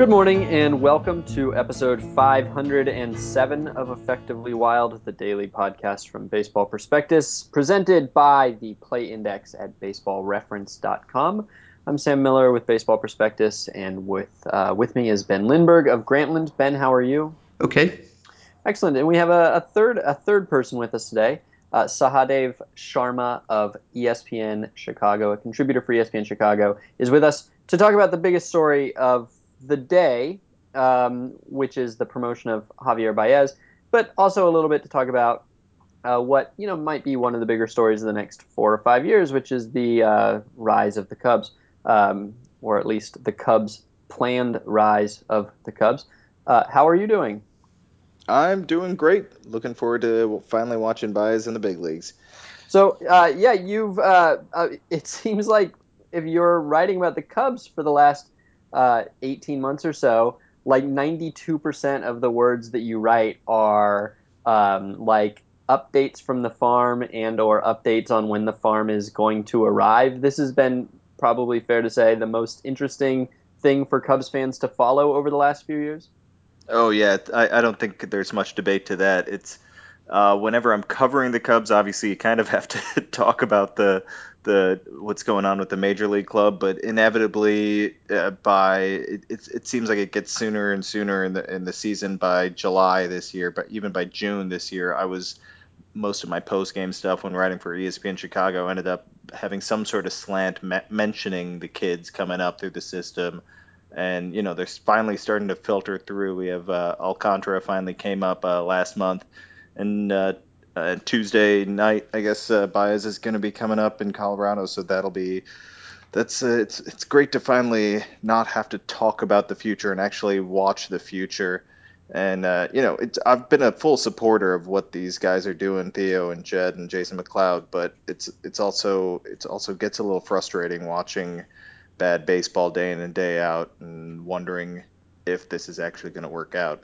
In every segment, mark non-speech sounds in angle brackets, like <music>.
Good morning and welcome to episode 507 of Effectively Wild, the daily podcast from Baseball Prospectus, presented by the Play Index at baseballreference.com. I'm Sam Miller with Baseball Prospectus, and with uh, with me is Ben Lindbergh of Grantland. Ben, how are you? Okay. Excellent. And we have a, a third a third person with us today, uh, Sahadev Sharma of ESPN Chicago, a contributor for ESPN Chicago, is with us to talk about the biggest story of the day, um, which is the promotion of Javier Baez, but also a little bit to talk about uh, what you know might be one of the bigger stories of the next four or five years, which is the uh, rise of the Cubs, um, or at least the Cubs' planned rise of the Cubs. Uh, how are you doing? I'm doing great. Looking forward to finally watching Baez in the big leagues. So uh, yeah, you've. Uh, uh, it <laughs> seems like if you're writing about the Cubs for the last uh, 18 months or so, like 92% of the words that you write are um, like updates from the farm and or updates on when the farm is going to arrive. This has been probably fair to say the most interesting thing for Cubs fans to follow over the last few years. Oh yeah, I, I don't think there's much debate to that. It's uh, whenever I'm covering the Cubs, obviously you kind of have to <laughs> talk about the the what's going on with the major league club, but inevitably uh, by it, it, seems like it gets sooner and sooner in the in the season. By July this year, but even by June this year, I was most of my post game stuff when writing for ESPN Chicago ended up having some sort of slant me- mentioning the kids coming up through the system. And you know they're finally starting to filter through. We have uh, Alcantara finally came up uh, last month, and uh, uh, Tuesday night, I guess uh, Baez is going to be coming up in Colorado, so that'll be that's uh, it's it's great to finally not have to talk about the future and actually watch the future. And uh, you know, it's I've been a full supporter of what these guys are doing, Theo and Jed and Jason McLeod, but it's it's also it's also gets a little frustrating watching bad baseball day in and day out and wondering if this is actually going to work out.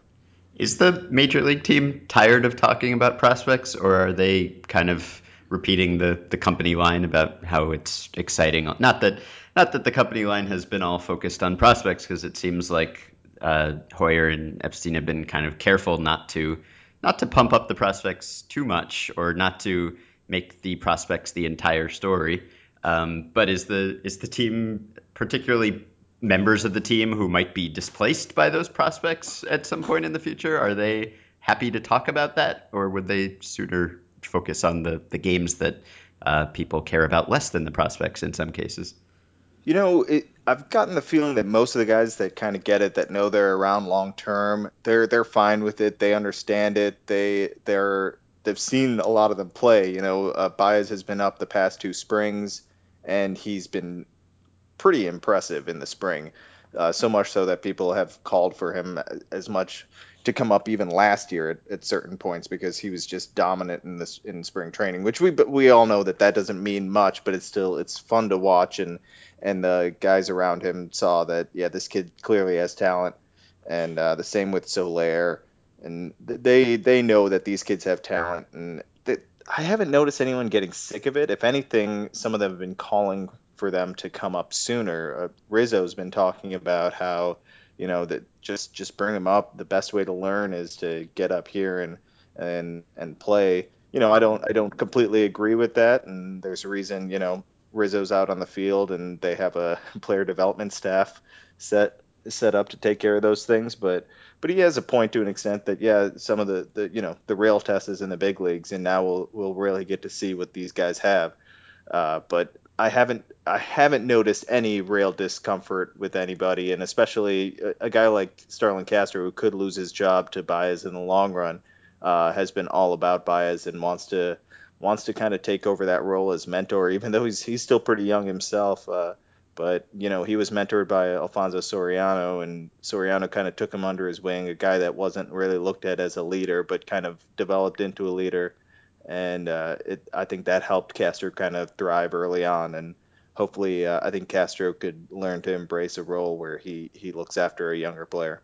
Is the major league team tired of talking about prospects, or are they kind of repeating the the company line about how it's exciting? Not that not that the company line has been all focused on prospects, because it seems like uh, Hoyer and Epstein have been kind of careful not to not to pump up the prospects too much, or not to make the prospects the entire story. Um, but is the is the team particularly members of the team who might be displaced by those prospects at some point in the future? Are they happy to talk about that, or would they sooner focus on the, the games that uh, people care about less than the prospects in some cases? You know, it, I've gotten the feeling that most of the guys that kind of get it, that know they're around long term, they're they're fine with it. They understand it. They they're they've seen a lot of them play. You know, uh, Baez has been up the past two springs, and he's been pretty impressive in the spring. Uh, so much so that people have called for him as much to come up even last year at, at, certain points because he was just dominant in this in spring training. Which we we all know that that doesn't mean much, but it's still it's fun to watch and and the guys around him saw that yeah this kid clearly has talent, and uh, the same with Soler and they they know that these kids have talent and. They, I haven't noticed anyone getting sick of it. If anything, some of them have been calling for them to come up sooner. Uh, Rizzo's been talking about how you know that just just bring them up. The best way to learn is to get up here and and and play. You know, I don't I don't completely agree with that, and there's a reason. You know, Rizzo's out on the field, and they have a <laughs> player development staff set set up to take care of those things. But but he has a point to an extent that yeah, some of the, the you know the rail test is in the big leagues, and now we'll we'll really get to see what these guys have. Uh, but I haven't I haven't noticed any real discomfort with anybody, and especially a, a, guy like Starlin Castro who could lose his job to Baez in the long run, uh, has been all about Baez and wants to wants to kind of take over that role as mentor, even though he's he's still pretty young himself. Uh, but you know he was mentored by Alfonso Soriano, and Soriano kind of took him under his wing, a guy that wasn't really looked at as a leader, but kind of developed into a leader and uh, it, I think that helped Castro kind of thrive early on, and hopefully, uh, I think Castro could learn to embrace a role where he he looks after a younger player.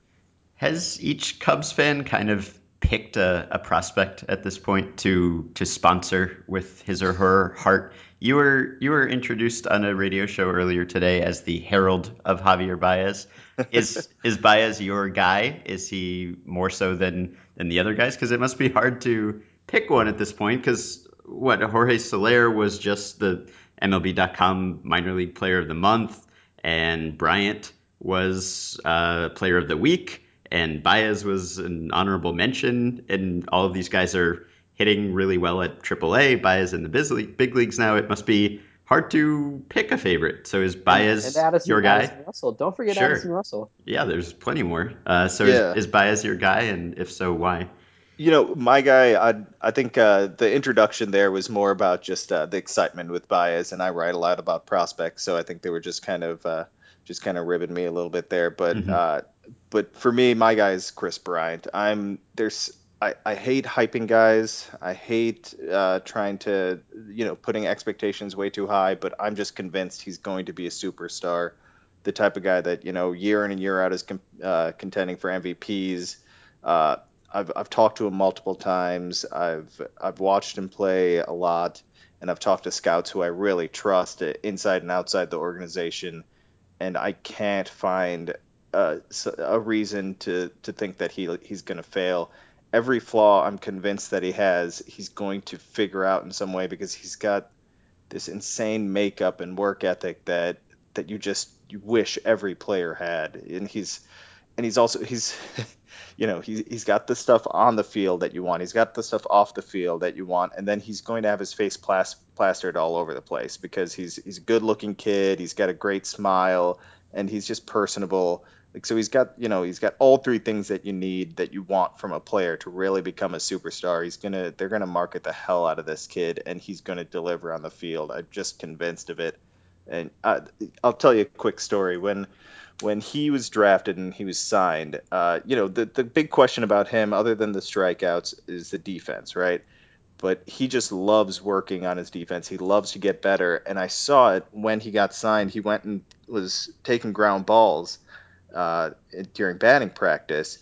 Has each Cubs fan kind of picked a, a prospect at this point to to sponsor with his or her heart. You were you were introduced on a radio show earlier today as the herald of Javier Baez. <laughs> Is is Baez your guy? Is he more so than than the other guys? Because it must be hard to pick one at this point. Because what Jorge Soler was just the MLB.com minor league player of the month, and Bryant was uh, player of the week, and Baez was an honorable mention, and all of these guys are hitting really well at AAA. Baez in the big leagues now. It must be hard to pick a favorite. So is Baez and, and Addison, your guy? Addison Russell. Don't forget sure. Addison Russell. Yeah, there's plenty more. Uh, so Yeah. is, is Baez your guy, and if so, why? You know, my guy, I I think uh, the introduction there was more about just uh, the excitement with Baez, and I write a lot about prospects, so I think they were just kind of uh, just kind of ribbing me a little bit there. But Mhm. uh, but for me, my guy is Kris Bryant. I'm there's I, I hate hyping guys. I hate uh, trying to you know putting expectations way too high. But I'm just convinced he's going to be a superstar, the type of guy that you know year in and year out is com- uh, contending for MVPs. Uh, I've I've talked to him multiple times. I've I've watched him play a lot, and I've talked to scouts who I really trust uh, inside and outside the organization, and I can't find a, a reason to to think that he he's going to fail. Every flaw I'm convinced that he has, he's going to figure out in some way because he's got this insane makeup and work ethic that that you just you wish every player had, and he's and he's also he's <laughs> you know he's, he's got the stuff on the field that you want. He's got the stuff off the field that you want. And then he's going to have his face plas- plastered all over the place because he's he's a good looking kid. He's got a great smile and he's just personable. Like so he's got you know he's got all three things that you need that you want from a player to really become a superstar. He's gonna they're gonna market the hell out of this kid and he's gonna deliver on the field. I'm just convinced of it. And I, i'll tell you a quick story. When when he was drafted and he was signed, uh, you know, the, the big question about him, other than the strikeouts, is the defense, right? But he just loves working on his defense. He loves to get better. And I saw it when he got signed. He went and was taking ground balls uh, during batting practice,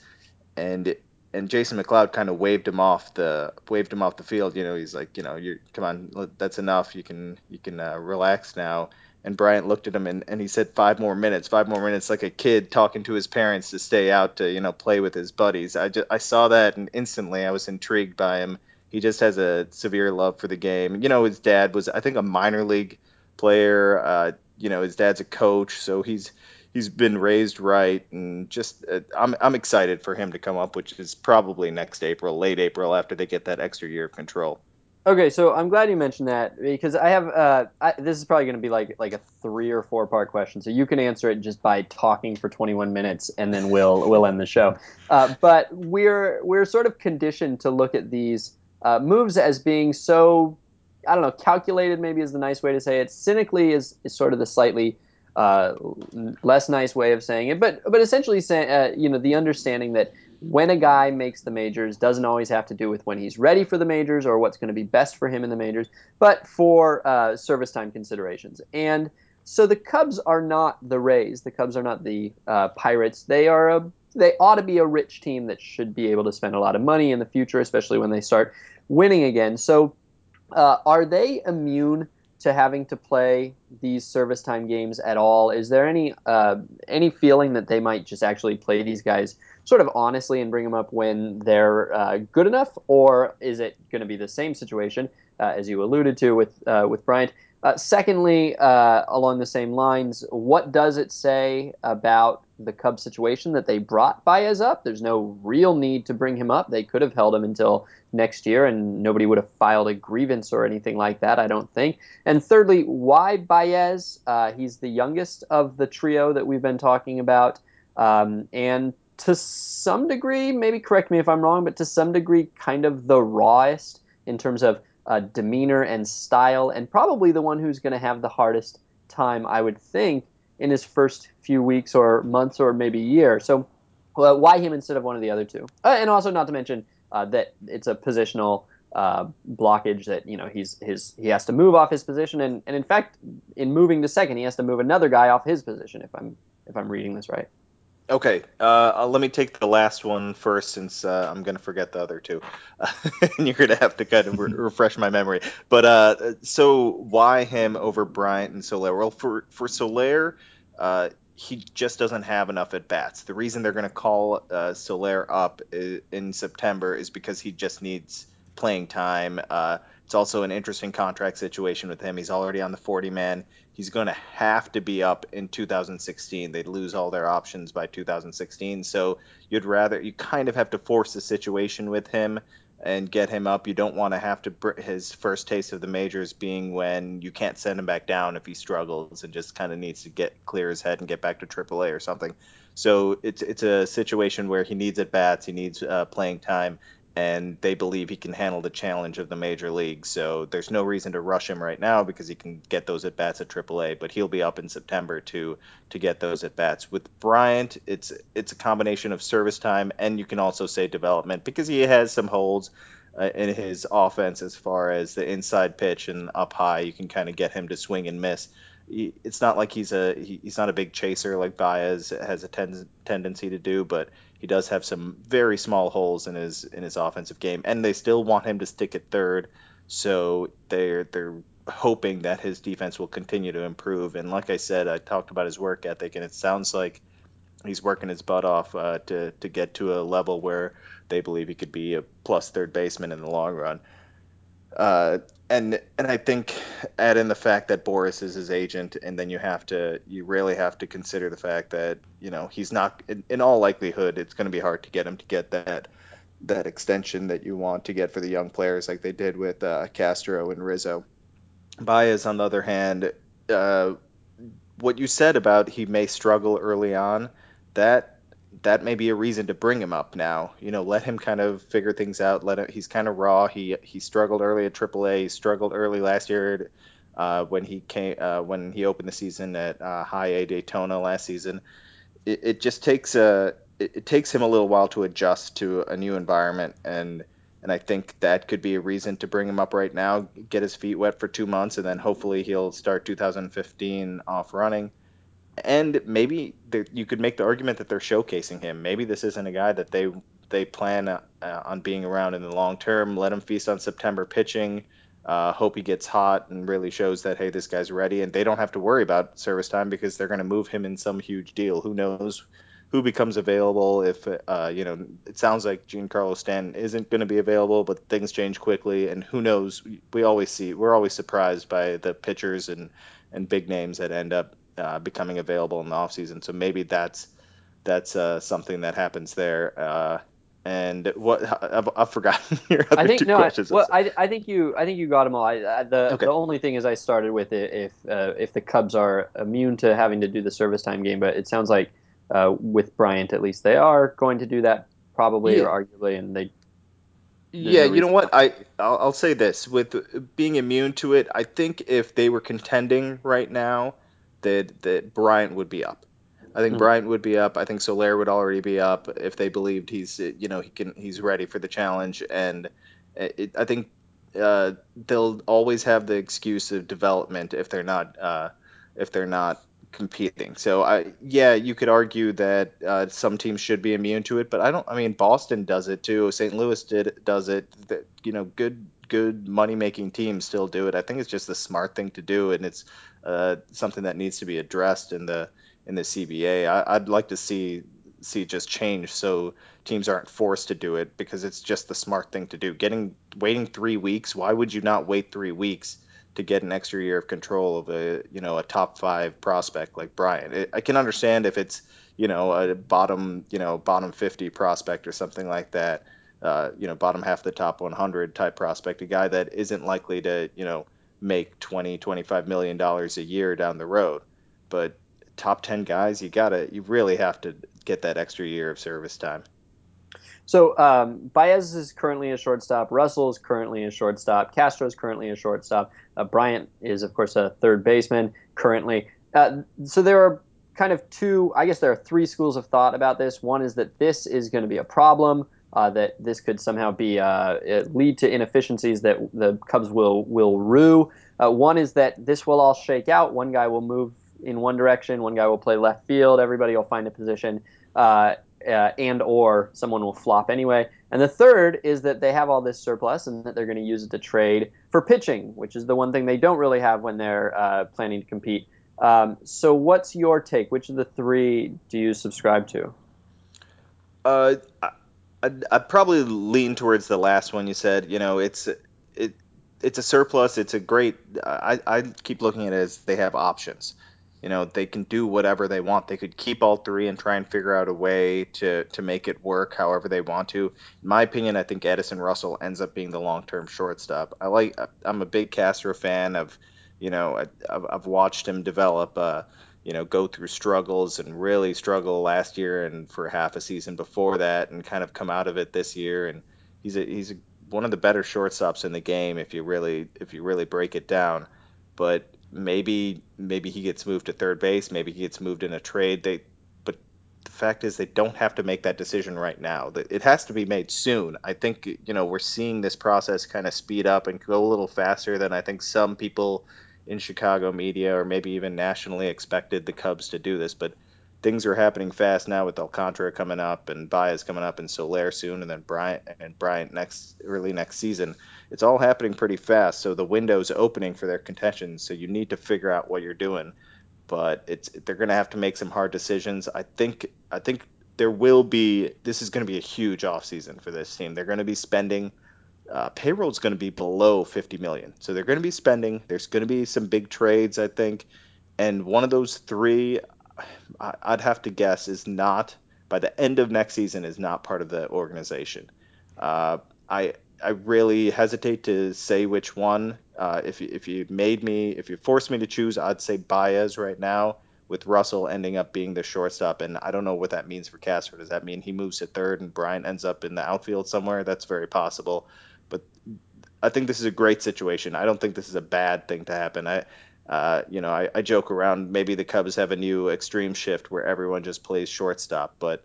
and and Jason McLeod kind of waved him off the waved him off the field. You know, he's like, you know, you come on, that's enough. You can you can uh, relax now. And Bryant looked at him and, and he said five more minutes, five more minutes, like a kid talking to his parents to stay out to you know play with his buddies. I just I saw that and instantly I was intrigued by him. He just has a severe love for the game. You know, his dad was I think a minor league player. Uh, you know, his dad's a coach, so he's he's been raised right and just uh, I'm I'm excited for him to come up, which is probably next April, late April after they get that extra year of control. Okay, so I'm glad you mentioned that because I have uh, I, this is probably going to be like like a three or four part question, so you can answer it just by talking for 21 minutes, and then we'll we'll end the show. Uh, but we're we're sort of conditioned to look at these uh, moves as being so I don't know calculated. Maybe is the nice way to say it. Cynically is is sort of the slightly uh, less nice way of saying it, but but essentially saying uh, you know the understanding that when a guy makes the majors doesn't always have to do with when he's ready for the majors or what's going to be best for him in the majors, but for uh, service time considerations. And so the Cubs are not the Rays. The Cubs are not the uh, Pirates. They are a they ought to be a rich team that should be able to spend a lot of money in the future, especially when they start winning again. So, uh, are they immune to having to play these service time games at all? Is there any uh, any feeling that they might just actually play these guys sort of honestly and bring them up when they're uh, good enough, or is it going to be the same situation uh, as you alluded to with uh, with Bryant? Uh, secondly, uh, along the same lines, what does it say about the Cubs situation that they brought Baez up? There's no real need to bring him up. They could have held him until next year, and nobody would have filed a grievance or anything like that. I don't think. And thirdly, why Baez? Uh, he's the youngest of the trio that we've been talking about, um, and to some degree, maybe correct me if I'm wrong, but to some degree, kind of the rawest in terms of uh, demeanor and style, and probably the one who's going to have the hardest time, I would think, in his first few weeks or months or maybe year. So, why him instead of one of the other two? Uh, and also, not to mention uh, that it's a positional uh, blockage that you know he's his he has to move off his position, and, and in fact, in moving to second, he has to move another guy off his position. If I'm if I'm reading this right. Okay, uh, let me take the last one first, since uh, I'm gonna forget the other two, <laughs> and you're gonna have to kind of re- <laughs> refresh my memory. But uh, so why him over Bryant and Soler? Well, for for Soler, uh, he just doesn't have enough at bats. The reason they're gonna call uh, Soler up in September is because he just needs playing time. Uh, it's also an interesting contract situation with him. He's already on the 40 man he's going to have to be up in 2016. They'd lose all their options by 2016. So you'd rather you kind of have to force the situation with him and get him up. You don't want to have to his first taste of the majors being when you can't send him back down if he struggles and just kind of needs to get clear his head and get back to AAA or something. So it's it's a situation where he needs at bats, he needs uh, playing time, and they believe he can handle the challenge of the major league. So there's no reason to rush him right now because he can get those at bats at AAA, but he'll be up in September to to get those at bats. With Bryant, it's it's a combination of service time and you can also say development because he has some holds uh, in his offense as far as the inside pitch and up high. You can kind of get him to swing and miss. It's not like he's a he's not a big chaser like Baez has a ten, tendency to do, but he does have some very small holes in his in his offensive game, and they still want him to stick at third. So they're they're hoping that his defense will continue to improve. And like I said, I talked about his work ethic, and it sounds like he's working his butt off uh, to to get to a level where they believe he could be a plus third baseman in the long run. Uh, and and I think add in the fact that Boras is his agent, and then you have to you really have to consider the fact that you know he's not in, in all likelihood it's going to be hard to get him to get that that extension that you want to get for the young players like they did with uh, Castro and Rizzo. Baez, on the other hand, uh, what you said about he may struggle early on, that that may be a reason to bring him up now. You know, let him kind of figure things out. Let him, he's kind of raw. He he struggled early at AAA. He struggled early last year uh, when he came uh, when he opened the season at uh, High A Daytona last season. It, it just takes a it, it takes him a little while to adjust to a new environment and and I think that could be a reason to bring him up right now, get his feet wet for two months, and then hopefully he'll start 2015 off running and maybe you could make the argument that they're showcasing him. Maybe this isn't a guy that they they plan uh, on being around in the long term. Let him feast on September pitching. Uh, hope he gets hot and really shows that hey, this guy's ready, and they don't have to worry about service time because they're going to move him in some huge deal. Who knows who becomes available? If uh, you know, it sounds like Giancarlo Stanton isn't going to be available, but things change quickly, and who knows? We always see we're always surprised by the pitchers and and big names that end up uh, becoming available in the offseason. So maybe that's that's uh, something that happens there. Uh, and what I've, I've forgotten <laughs> your other I think two no. questions. I, well, I, I think you I think you got them all. I, I, the Okay. the only thing is I started with it if uh, if the Cubs are immune to having to do the service time game, but it sounds like uh, with Bryant at least they are going to do that probably Yeah. or arguably, and they Yeah, no you know what? I I'll, I'll say this with being immune to it. I think if they were contending right now, that that Bryant would be up. I think Mhm. Bryant would be up. I think Soler would already be up if they believed he's you know he can he's ready for the challenge. And it, I think uh, they'll always have the excuse of development if they're not uh, if they're not competing. So I yeah, you could argue that uh, some teams should be immune to it, but I don't. I mean, Boston does it too. St. Louis did does it. That you know, good good money making teams still do it. I think it's just the smart thing to do, and it's uh, something that needs to be addressed in the in the CBA. I, I'd like to see see just change so teams aren't forced to do it because it's just the smart thing to do. Getting waiting three weeks. Why would you not wait three weeks? to get an extra year of control of a you know a top five prospect like Bryant. It, I can understand if it's you know a bottom you know bottom 50 prospect or something like that. Uh, you know bottom half of the top 100 type prospect, a guy that isn't likely to you know make 20 25 million dollars a year down the road. But top 10 guys, you gotta you really have to get that extra year of service time. So um, Baez is currently a shortstop. Russell is currently a shortstop. Castro is currently a shortstop. Uh, Bryant is, of course, a third baseman currently. Uh, so there are kind of two, I guess there are three schools of thought about this. One is that this is going to be a problem, uh, that this could somehow be uh, lead to inefficiencies that the Cubs will will rue. Uh, one is that this will all shake out. One guy will move in one direction. One guy will play left field. Everybody will find a position. uh, uh, and or someone will flop anyway. And the third is that they have all this surplus and that they're going to use it to trade for pitching, which is the one thing they don't really have when they're uh, planning to compete. Um, so, what's your take? Which of the three do you subscribe to? Uh, I'd, I'd probably lean towards the last one you said. You know, it's it it's a surplus. It's a great. I I keep looking at it as they have options. You know, they can do whatever they want. They could keep all three and try and figure out a way to to make it work however they want to. In my opinion, I think Addison Russell ends up being the long term shortstop. I like. I'm a big Castro fan of. You know, I've, I've watched him develop. Uh, you know, go through struggles and really struggle last year and for half a season before that, and kind of come out of it this year. And he's a, he's a, one of the better shortstops in the game if you really if you really break it down. But maybe maybe he gets moved to third base, maybe he gets moved in a trade. They but the fact is they don't have to make that decision right now. It has to be made soon. I think you know we're seeing this process kind of speed up and go a little faster than I think some people in Chicago media or maybe even nationally expected the Cubs to do this, but things are happening fast now with Alcantara coming up and Baez coming up and Soler soon, and then Bryant and Bryant next early next season. It's all happening pretty fast, so the window's opening for their contention. So you need to figure out what you're doing, but it's they're to have to make some hard decisions. I think I think there will be. This is going to be a huge offseason for this team. They're to be spending uh, payroll is going to be below 50 million. So they're going to be spending. There's going to be some big trades, I think. And one of those three, I'd have to guess, is not by the end of next season is not part of the organization. Uh, I I really hesitate to say which one. Uh, if if you made me, if you forced me to choose, I'd say Baez right now. With Russell ending up being the shortstop, and I don't know what that means for Castro. Does that mean he moves to third and Bryant ends up in the outfield somewhere? That's very possible. I think this is a great situation. I don't think this is a bad thing to happen. I, uh, you know, I, I, joke around. Maybe the Cubs have a new extreme shift where everyone just plays shortstop, but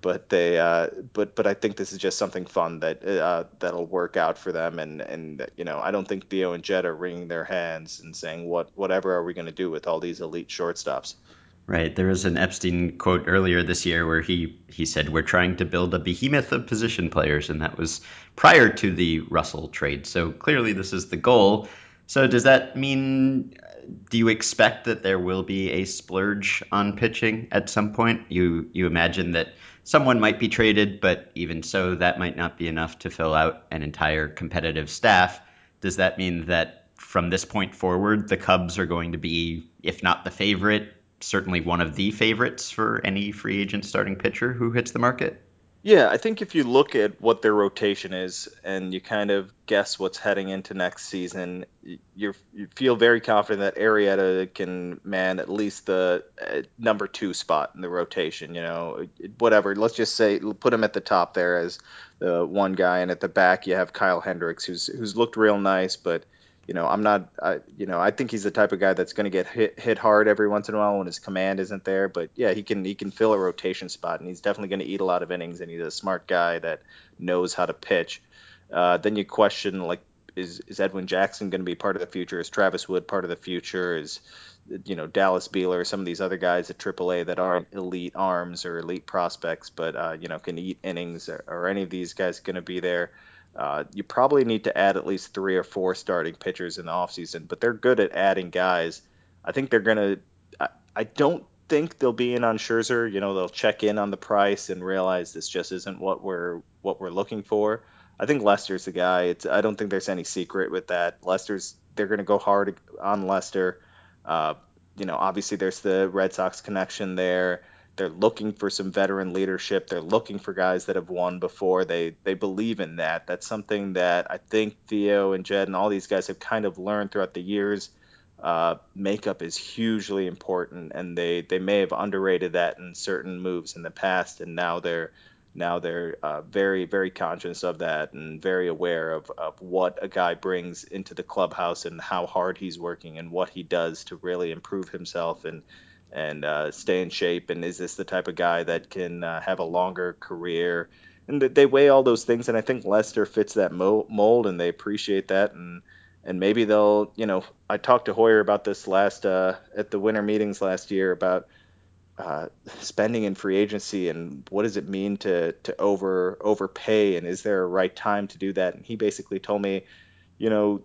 but they uh, but but I think this is just something fun that uh, that'll work out for them. And and you know, I don't think Theo and Jed are wringing their hands and saying what whatever are we going to do with all these elite shortstops. Right. There was an Epstein quote earlier this year where he, he said, We're trying to build a behemoth of position players. And that was prior to the Russell trade. So clearly, this is the goal. So, does that mean, uh, do you expect that there will be a splurge on pitching at some point? You, you imagine that someone might be traded, but even so, that might not be enough to fill out an entire competitive staff. Does that mean that from this point forward, the Cubs are going to be, if not the favorite, certainly one of the favorites for any free agent starting pitcher who hits the market. Yeah, I think if you look at what their rotation is and you kind of guess what's heading into next season, you feel very confident that Arrieta can man at least the uh, number two spot in the rotation. You know, whatever. Let's just say put him at the top there as the one guy, and at the back you have Kyle Hendricks, who's who's looked real nice, but you know, I'm not, I, you know, I think he's the type of guy that's going to get hit hit hard every once in a while when his command isn't there. But yeah, he can he can fill a rotation spot, and he's definitely going to eat a lot of innings, and he's a smart guy that knows how to pitch. Uh, then you question like, is is Edwin Jackson going to be part of the future? Is Travis Wood part of the future? Is you know Dallas Beeler, some of these other guys at AAA that aren't elite arms or elite prospects, but uh, you know can eat innings. Are, are any of these guys going to be there? Uh, you probably need to add at least three or four starting pitchers in the offseason, but they're good at adding guys. I think they're going to. I, don't think they'll be in on Scherzer. You know, they'll check in on the price and realize this just isn't what we're what we're looking for. I think Lester's the guy. It's, I don't think there's any secret with that. Lester's they're going to go hard on Lester. Uh, you know, obviously there's the Red Sox connection there. They're looking for some veteran leadership. They're looking for guys that have won before. They they believe in that. That's something that I think Theo and Jed and all these guys have kind of learned throughout the years. Uh, makeup is hugely important, and they they may have underrated that in certain moves in the past, and now they're now they're uh, very very conscious of that and very aware of, of what a guy brings into the clubhouse and how hard he's working and what he does to really improve himself and and uh, stay in shape? And is this the type of guy that can uh, have a longer career? And they weigh all those things, and I think Lester fits that mold, and they appreciate that, and and maybe they'll, you know, I talked to Hoyer about this last uh, at the winter meetings last year about uh, spending in free agency and what does it mean to to over overpay and is there a right time to do that? And he basically told me, you know,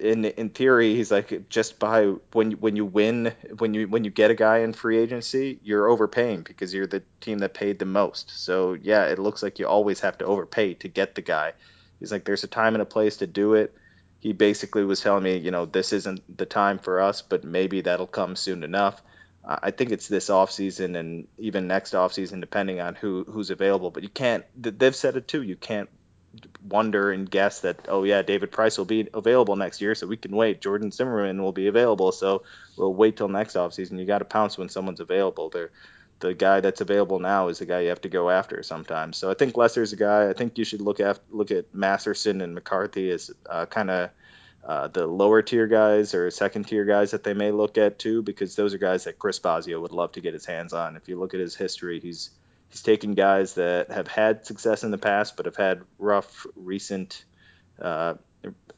in in theory, he's like just by when when you win when you when you get a guy in free agency, you're overpaying because you're the team that paid the most. So yeah, it looks like you always have to overpay to get the guy. He's like, there's a time and a place to do it. He basically was telling me, you know, this isn't the time for us, but maybe that'll come soon enough. I think it's this offseason and even next offseason, depending on who who's available. But you can't. They've said it too. You can't wonder and guess that oh yeah David Price will be available next year so we can wait. Jordan Zimmermann will be available so we'll wait till next offseason. You got to pounce when someone's available. They're, the guy that's available now is the guy you have to go after sometimes. So I think Lester's a guy. I think you should look at look at Masterson and McCarthy as uh, kind of uh, the lower tier guys or second tier guys that they may look at too because those are guys that Chris Bosio would love to get his hands on. If you look at his history he's he's taken guys that have had success in the past but have had rough recent uh,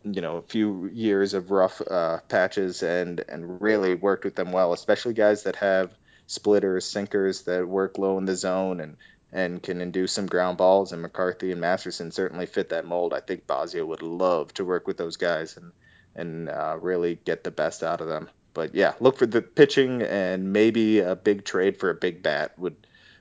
you know a few years of rough uh, patches and and really worked with them well especially guys that have splitters sinkers that work low in the zone and and can induce some ground balls and McCarthy and Masterson certainly fit that mold. I think Bosio would love to work with those guys and and uh, really get the best out of them. But yeah look for the pitching and maybe a big trade for a big bat would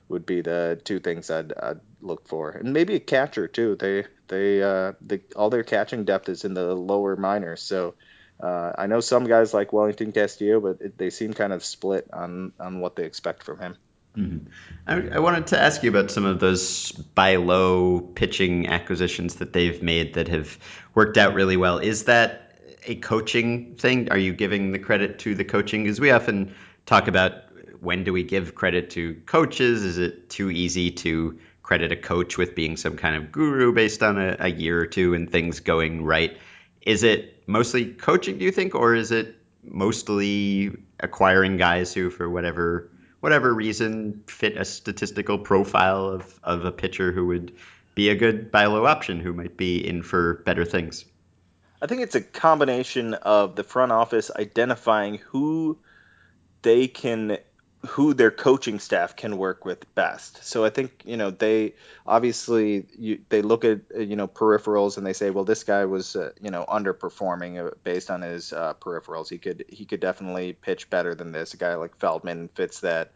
would be the two things I'd, I'd look for, and maybe a catcher too. They they uh, they, all their catching depth is in the lower minors, so uh, I know some guys like Wellington Castillo, but it, they seem kind of split on on what they expect from him. Mm-hmm. I, I, wanted to ask you about some of those buy low pitching acquisitions that they've made that have worked out really well. Is that a coaching thing? Are you giving the credit to the coaching? Because we often talk about when do we give credit to coaches? Is it too easy to credit a coach with being some kind of guru based on a, a year or two and things going right? Is it mostly coaching, do you think, or is it mostly acquiring guys who, for whatever whatever reason, fit a statistical profile of, of a pitcher who would be a good buy low option, who might be in for better things? I think it's a combination of the front office identifying who they can who their coaching staff can work with best. So I think you know they obviously you, they look at you know peripherals and they say, well, this guy was uh, you know underperforming uh, based on his uh, peripherals. He could he could definitely pitch better than this. A guy like Feldman fits that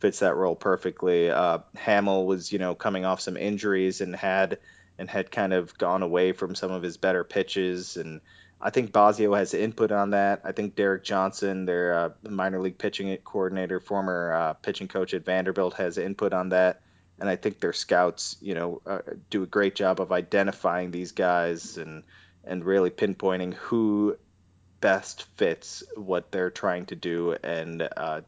fits that role perfectly. Uh, Hammel was you know coming off some injuries and had and had kind of gone away from some of his better pitches and I think Bosio has input on that. I think Derek Johnson, their uh, minor league pitching coordinator, former uh, pitching coach at Vanderbilt, has input on that. And I think their scouts, you know, uh, do a great job of identifying these guys and and really pinpointing who best fits what they're trying to do, and uh,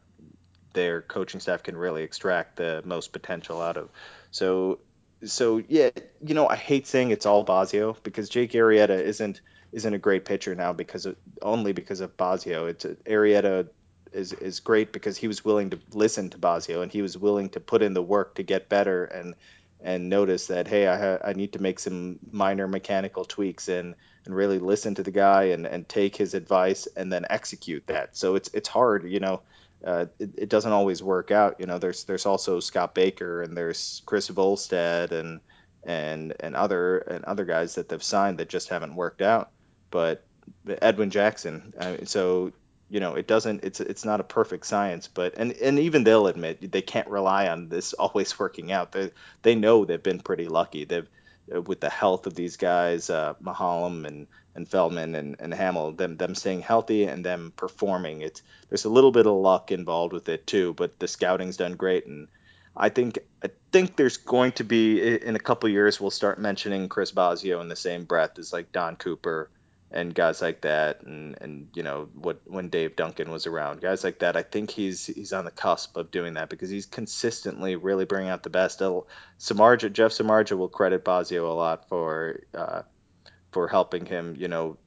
their coaching staff can really extract the most potential out of. So, so yeah, you know, I hate saying it's all Bosio because Jake Arrieta isn't isn't a great pitcher now because of, only because of Bosio. It's Arrieta is is great because he was willing to listen to Bosio and he was willing to put in the work to get better and and notice that hey I ha- I need to make some minor mechanical tweaks and and really listen to the guy and and take his advice and then execute that. So it's it's hard, you know. Uh, it, it doesn't always work out. You know, there's there's also Scott Baker and there's Chris Volstad and and and other and other guys that they've signed that just haven't worked out but Edwin Jackson. So you know, it doesn't. It's it's not a perfect science, but and and even they'll admit they can't rely on this <laughs> always working out. They they know they've been pretty lucky. They've uh, with the health of these guys, uh, and and Feldman and, and Hammel, them them staying healthy and them performing. It's there's a little bit of luck involved with it too, but the scouting's done great and I think I think there's going to be in a couple years we'll start mentioning Chris Bosio in the same breath as like Don Cooper and guys like that, and and you know what when Dave Duncan was around, guys like that. I think he's he's on the cusp of doing that because he's consistently really bringing out the best. Samardzija, Jeff Samardzija will credit Bosio a lot for uh, for helping him, you know,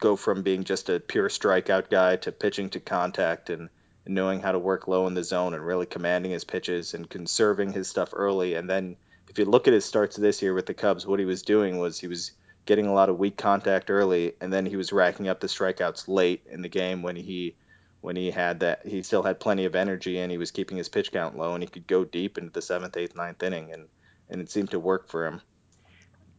go from being just a pure strikeout guy to pitching to contact and knowing how to work low in the zone and really commanding his pitches and conserving his stuff early. And then if you look at his starts this year with the Cubs, what he was doing was he was getting a lot of weak contact early, and then he was racking up the strikeouts late in the game when he when he had that he still had plenty of energy and he was keeping his pitch count low and he could go deep into the seventh, eighth, ninth inning and and it seemed to work for him.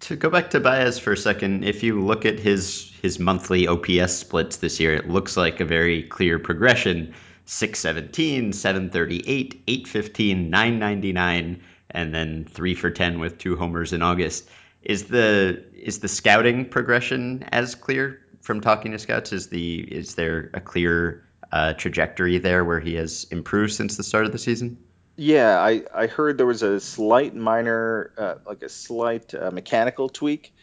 To go back to Baez for a second, if you look at his his monthly OPS splits this year, it looks like a very clear progression. 617, 738, 815, 999, and then 3 for 10 with two homers in August. Is the is the scouting progression as clear from talking to scouts? Is the is there a clear uh, trajectory there where he has improved since the start of the season? Yeah, I, I heard there was a slight minor, uh, like a slight uh, mechanical tweak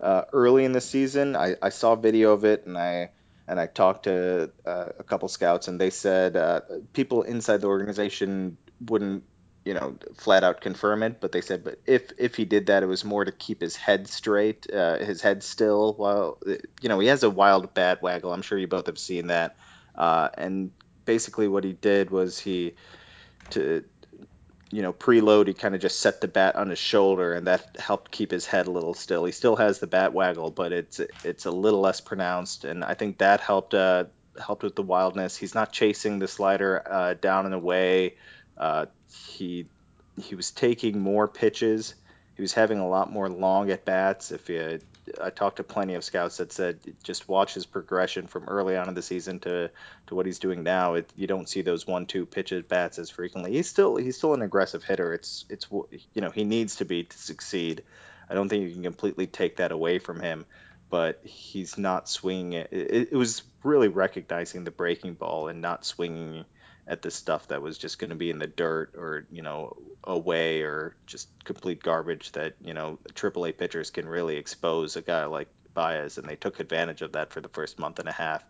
uh, early in the season. I, I saw video of it and I and I talked to uh, a couple scouts and they said uh, people inside the organization wouldn't you know flat out confirm it, but they said but if if he did that, it was more to keep his head straight, uh, his head still. While you know he has a wild bat waggle. I'm sure you both have seen that. Uh, and basically what he did was he to you know, preload, he kind of just set the bat on his shoulder, and that helped keep his head a little still. He still has the bat waggle, but it's it's a little less pronounced, and I think that helped uh, helped with the wildness. He's not chasing the slider uh, down and away. Uh, he he was taking more pitches. He was having a lot more long at bats. If you I talked to plenty of scouts that said just watch his progression from early on in the season to, to what he's doing now. It, you don't see those one two pitch at bats as frequently. He's still he's still an aggressive hitter. It's it's you know he needs to be to succeed. I don't think you can completely take that away from him, but he's not swinging it. It, it was really recognizing the breaking ball and not swinging at the stuff that was just going to be in the dirt or you know away or just complete garbage that you know AAA pitchers can really expose a guy like Baez, and they took advantage of that for the first month and a half.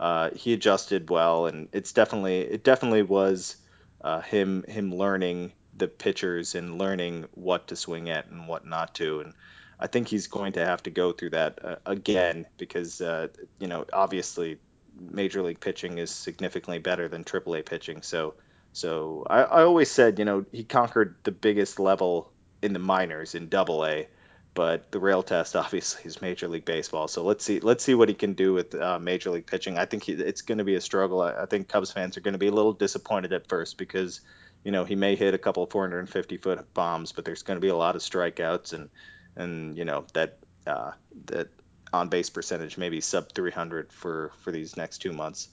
Uh, he adjusted well, and it's definitely it definitely was uh, him him learning the pitchers and learning what to swing at and what not to, and I think he's going to have to go through that uh, again because uh, you know obviously major league pitching is significantly better than AAA pitching. So, so I, I always said, you know, he conquered the biggest level in the minors in Double A, but the real test <laughs> obviously is Major League Baseball. So let's see, let's see what he can do with uh, Major League pitching. I think he, it's going to be a struggle. I, I think Cubs fans are going to be a little disappointed at first because, you know, he may hit a couple 450 foot bombs, but there's going to be a lot of strikeouts and, and you know that uh, that on base percentage, maybe sub 300 for for these next two months.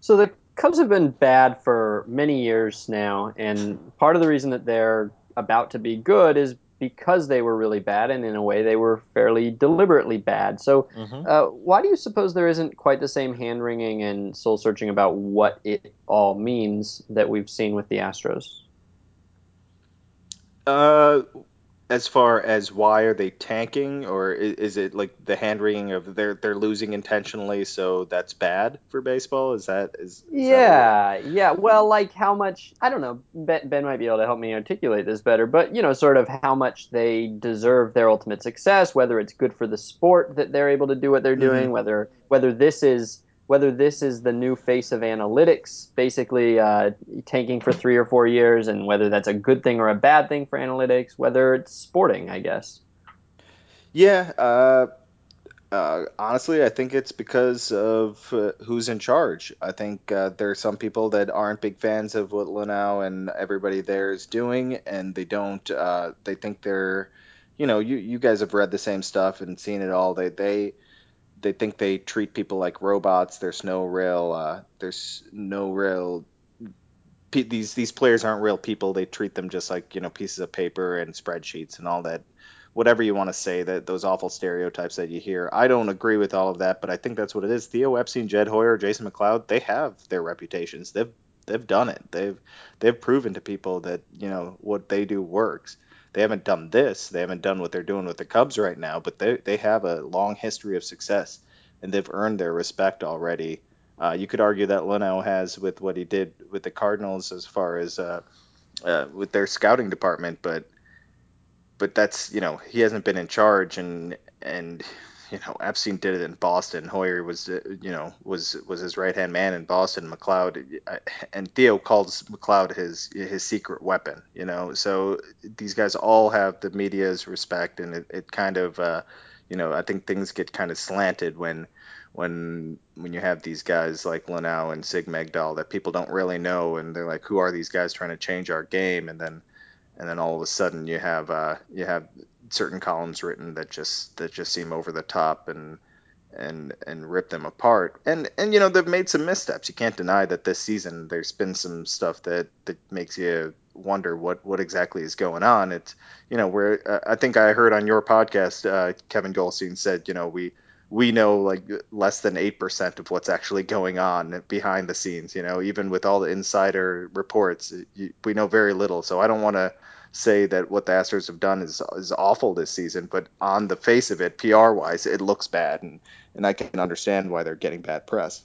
So the Cubs have been bad for many years now, and part of the reason that they're about to be good is because they were really bad, and in a way, they were fairly deliberately bad. So, mm-hmm. uh, why do you suppose there isn't quite the same hand wringing and soul searching about what it all means that we've seen with the Astros? Uh, as far as why are they tanking, or is, is it like the hand wringing of they're they're losing intentionally, so that's bad for baseball? Is that is, is yeah that yeah? Well, like how much I don't know. Ben, ben might be able to help me articulate this better, but you know, sort of how much they deserve their ultimate success, whether it's good for the sport that they're able to do what they're doing, mm-hmm. whether whether this is whether this is the new face of analytics, basically uh, tanking for three or four years, and whether that's a good thing or a bad thing for analytics, whether it's sporting, I guess. Yeah, uh, uh, honestly, I think it's because of uh, who's in charge. I think uh, there are some people that aren't big fans of what Luhnow and everybody there is doing, and they don't. Uh, they think they're, you know, you you guys have read the same stuff and seen it all. They they they think they treat people like robots. There's no real uh, there's no real these these players aren't real people. They treat them just like you know pieces of paper and spreadsheets and all that. Whatever you want to say, that those awful stereotypes that you hear. I don't agree with all of that, but I think that's what it is. Theo Epstein, Jed Hoyer, Jason McLeod, they have their reputations. They've they've done it. They've they've proven to people that you know what they do works they haven't done this. They haven't done what they're doing with the Cubs right now, but they they have a long history of success and they've earned their respect already. Uh, you could argue that Luhnow has with what he did with the Cardinals as far as uh, uh, with their scouting department, but but that's you know he hasn't been in charge and and you know Epstein did it in Boston. Hoyer was uh, you know was was his right hand man in Boston. McLeod and Theo calls McLeod his his secret weapon. You know, so these guys all have the media's respect, and it, it kind of uh, you know I think things get kind of slanted when when when you have these guys like Luhnow and Sig Mejdal that people don't really know, and they're like, who are these guys trying to change our game? And then and then all of a sudden you have uh, you have certain columns written that just that just seem over the top and and and rip them apart. And and you know they've made some missteps. You can't deny that this season there's been some stuff that that makes you wonder what what exactly is going on. It's you know where uh, I think I heard on your podcast, uh, Kevin Goldstein said, you know we we know like less than 8% of what's actually going on behind the scenes you know even with all the insider reports we know very little so i don't want to say that what the astros have done is is awful this season but on the face of it pr wise it looks bad and and i can understand why they're getting bad press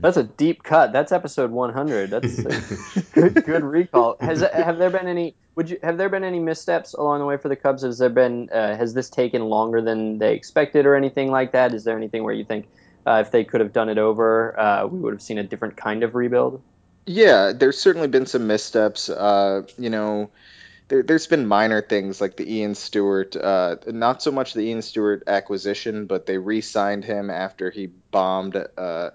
that's a deep cut. That's episode 100. That's a <laughs> good, good recall. Has have there been any? Would you have there been any missteps along the way for the Cubs? Has there been? Uh, has this taken longer than they expected, or anything like that? Is there anything where you think uh, if they could have done it over, uh, we would have seen a different kind of rebuild? Yeah, there's certainly been some missteps. Uh, you know, there, has been minor things like the Ian Stewart, uh, not so much the Ian Stewart acquisition, but they re-signed him after he bombed uh,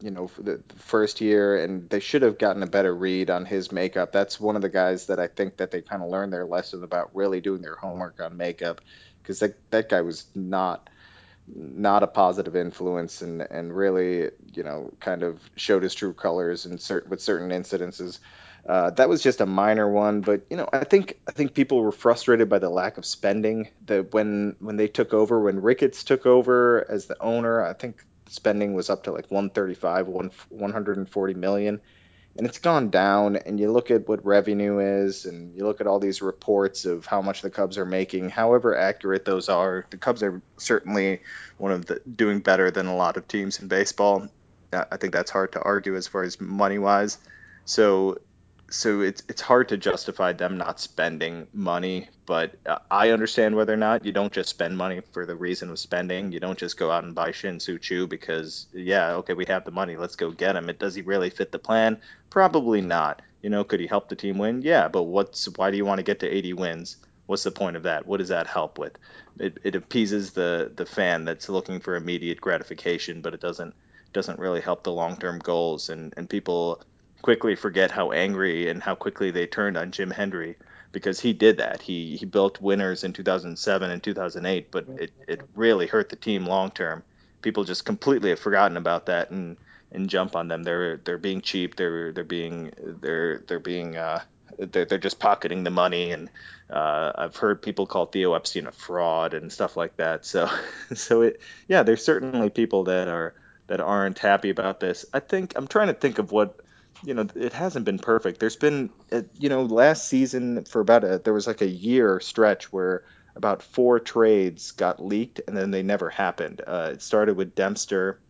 you know, the first year, and they should have gotten a better read on his makeup. That's one of the guys that I think that they kind of learned their lesson about really doing their homework on makeup, because that that guy was not not a positive influence and and really you know kind of showed his true colors in certain with certain incidences. Uh, that was just a minor one, but you know, I think I think people were frustrated by the lack of spending. That when when they took over, when Ricketts took over as the owner, I think spending was up to like 135, 140 million, and it's gone down. And you look at what revenue is, and you look at all these reports of how much the Cubs are making. However accurate those are, the Cubs are certainly one of the doing better than a lot of teams in baseball. I think that's hard to argue as far as money wise. So so it's it's hard to justify them not spending money, but uh, I understand whether or not you don't just spend money for the reason of spending. You don't just go out and buy Shin-Soo Choo because yeah, okay, we have the money, let's go get him. It does he really fit the plan? Probably not. You know, could he help the team win? Yeah, but what's why do you want to get to 80 wins? What's the point of that? What does that help with? It, it appeases the the fan that's looking for immediate gratification, but it doesn't doesn't really help the long term goals and and people quickly forget how angry and how quickly they turned on Jim Hendry because he did that. He he built winners in 2007 and 2008, but it, it really hurt the team long term. People just completely have forgotten about that and and jump on them. They're they're being cheap. They're they're being they're they're being uh, they're, they're just pocketing the money and uh, I've heard people call Theo Epstein a fraud and stuff like that. So <laughs> so it yeah, there's certainly people that are that aren't happy about this. I think I'm trying to think of what you know it hasn't been perfect. There's been uh, you know last season for about a there was like a year stretch where about four trades got leaked and then they never happened. Uh, it started with dempster.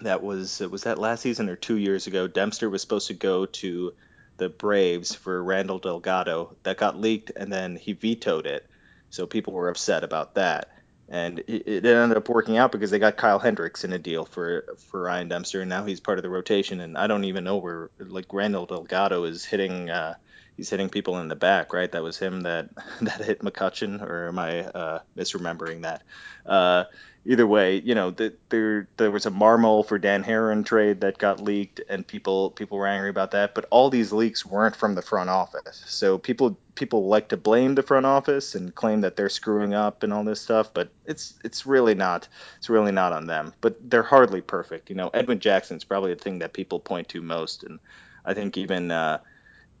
That was was that last season or two years ago. Dempster was supposed to go to the braves for randall delgado. That got leaked and then he vetoed it. So people were upset about that and it, it, ended up working out because they got Kyle Hendricks in a deal for for Ryan Dempster, and now he's part of the rotation. And I don't even know where like Randall Delgado is hitting. Uh, he's hitting people in the back, right? That was him that <laughs> that hit McCutcheon, or am I uh, misremembering that? Uh, either way, you know, the, there there was a Marmol for Dan Haren trade that got leaked, and people people were angry about that. But all these leaks weren't from the front office, so people people like to blame the front office and claim that they're screwing up and all this stuff. But it's it's really not it's really not on them. But they're hardly perfect. You know, Edwin Jackson's probably the thing that people point to most, and I think even uh,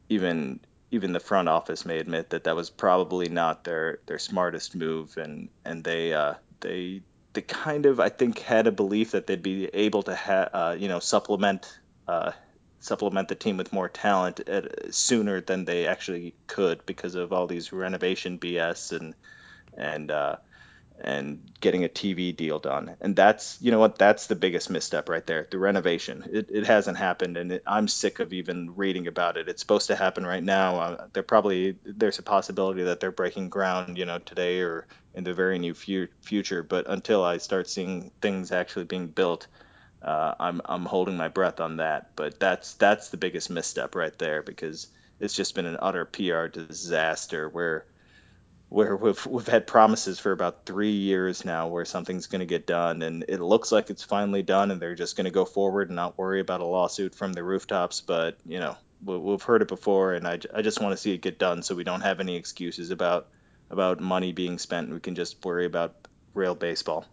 even even the front office may admit that that was probably not their their smartest move, and and they uh, they they kind of I think had a belief that they'd be able to have uh, you know supplement uh, supplement the team with more talent at, sooner than they actually could because of all these renovation BS and and uh, and getting a TV deal done. And that's, you know what, that's the biggest misstep right there. The renovation. It, it hasn't happened, and it, I'm sick of even reading about it. It's supposed to happen right now. Uh, they're probably there's a possibility that they're breaking ground, you know, today or in the very near fu- future. But until I start seeing things actually being built, uh, I'm I'm holding my breath on that. But that's that's the biggest misstep right there because it's just been an utter PR disaster where where we've we've had promises for about three years now where something's going to get done, and it looks like it's finally done, and they're just going to go forward and not worry about a lawsuit from the rooftops. But you know, we've heard it before, and I, I just want to see it get done so we don't have any excuses about about money being spent, we can just worry about real baseball.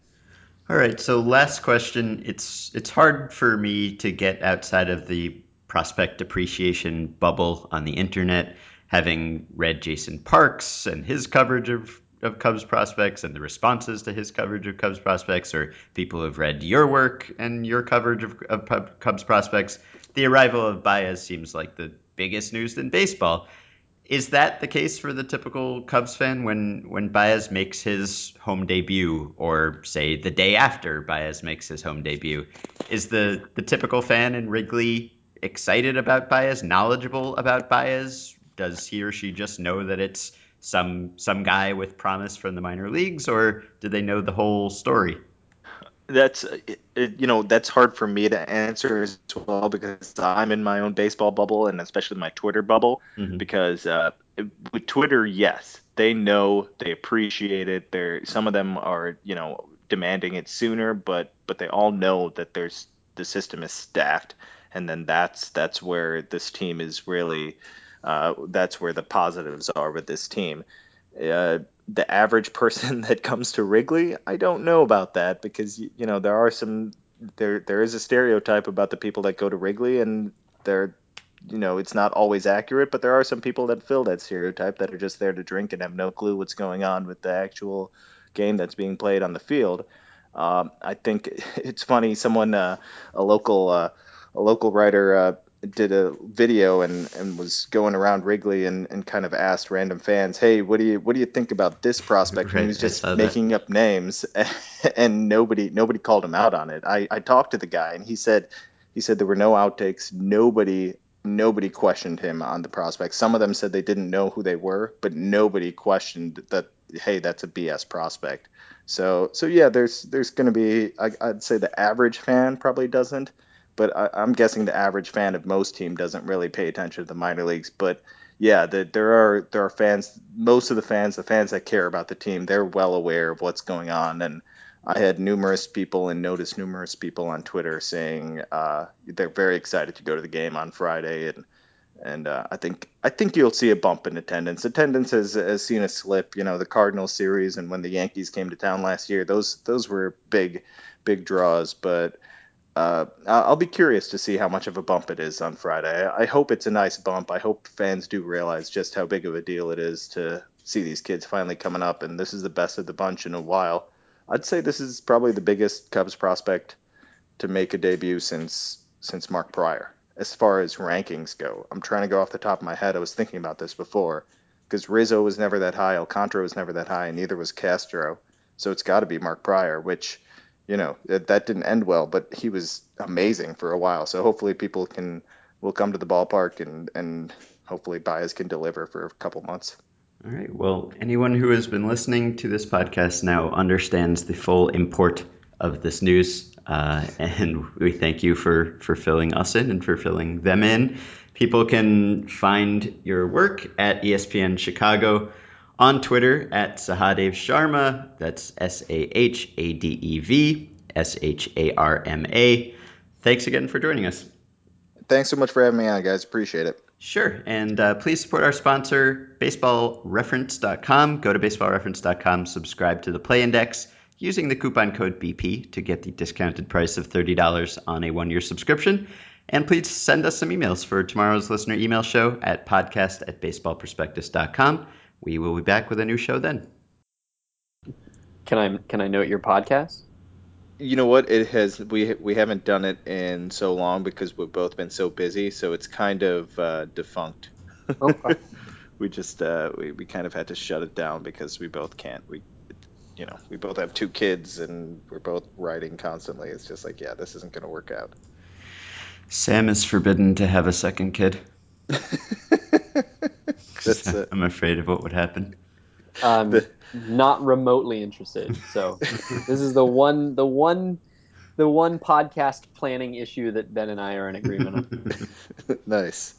All right. So last question. It's it's hard for me to get outside of the prospect appreciation bubble on the internet, having read Jason Parks and his coverage of, of Cubs prospects and the responses to his coverage of Cubs prospects, or people who've read your work and your coverage of, of Cubs prospects. The arrival of Baez seems like the biggest news in baseball. Is that the case for the typical Cubs fan when when Baez makes his home debut, or say the day after Baez makes his home debut? Is the the typical fan in Wrigley excited about Baez, knowledgeable about Baez? Does he or she just know that it's some some guy with promise from the minor leagues, or do they know the whole story? That's it, you know that's hard for me to answer as well because I'm in my own baseball bubble and especially my Twitter bubble mm-hmm. because uh, with Twitter, yes, they know they appreciate it. They're some of them are you know demanding it sooner, but but they all know that there's the system is staffed, and then that's that's where this team is really uh, that's where the positives are with this team. Uh, the average person <laughs> that comes to Wrigley, I don't know about that because you know there are some there there is a stereotype about the people that go to Wrigley and they're you know it's not always accurate, but there are some people that fill that stereotype that are just there to drink and have no clue what's going on with the actual game that's being played on the field. Um, I think <laughs> it's funny. Someone, uh, a local, uh, a local writer, uh, did a video and, and was going around Wrigley and, and kind of asked random fans, "Hey, what do you what do you think about this prospect?" Right, and he was just making that. up names, <laughs> and nobody nobody called him out on it. I, I talked to the guy and he said he said there were no outtakes. Nobody nobody questioned him on the prospect. Some of them said they didn't know who they were, but nobody questioned that. Hey, that's a BS prospect. So so yeah, there's there's going to be I, I'd say the average fan probably doesn't but I, am guessing the average fan of most team doesn't really pay attention to the minor leagues. But yeah, the, there are there are fans. Most of the fans, the fans that care about the team, they're well aware of what's going on. And I had numerous people and noticed numerous people on Twitter saying uh, they're very excited to go to the game on Friday. And and uh, I think I think you'll see a bump in attendance. Attendance has, has seen a slip. You know, the Cardinals series and when the Yankees came to town last year, those those were big big draws. But uh, I'll be curious to see how much of a bump it is on Friday. I hope it's a nice bump. I hope fans do realize just how big of a deal it is to see these kids finally coming up, and this is the best of the bunch in a while. I'd say this is probably the biggest Cubs prospect to make a debut since since Mark Prior. As far as rankings go, I'm trying to go off the top of my head. I was thinking about this before because Rizzo was never that high, Alcantara was never that high, and neither was Castro. So it's got to be Mark Prior, which you know that, didn't end well, but he was amazing for a while. So hopefully people can will come to the ballpark and and hopefully Baez can deliver for a couple months. All right. Well, anyone who has been listening to this podcast now understands the full import of this news, uh, and we thank you for for filling us in and for filling them in. People can find your work at ESPN Chicago on Twitter at Sahadev Sharma. That's S A H A D E V S H A R M A. Thanks again for joining us. Thanks so much for having me on, guys. Appreciate it. Sure. And uh, please support our sponsor, baseballreference.com. Go to baseballreference.com, subscribe to the Play Index using the coupon code BP to get the discounted price of $30 on a one year subscription. And please send us some emails for tomorrow's listener email show at podcast at baseballprospectus.com. We will be back with a new show then. Can I can I note your podcast? You know what? It has we we haven't done it in so long because we've both been so busy, so it's kind of uh, defunct. Okay. <laughs> we just uh, we we kind of had to shut it down because we both can't. We you know we both have two kids and we're both writing constantly. It's just like yeah, this isn't going to work out. Sam is forbidden to have a second kid. <laughs> That's <laughs> uh, I'm afraid of what would happen. Um, the... <laughs> not remotely interested. So this is the one, the one, the one podcast planning issue that Ben and I are in agreement on. <laughs> nice.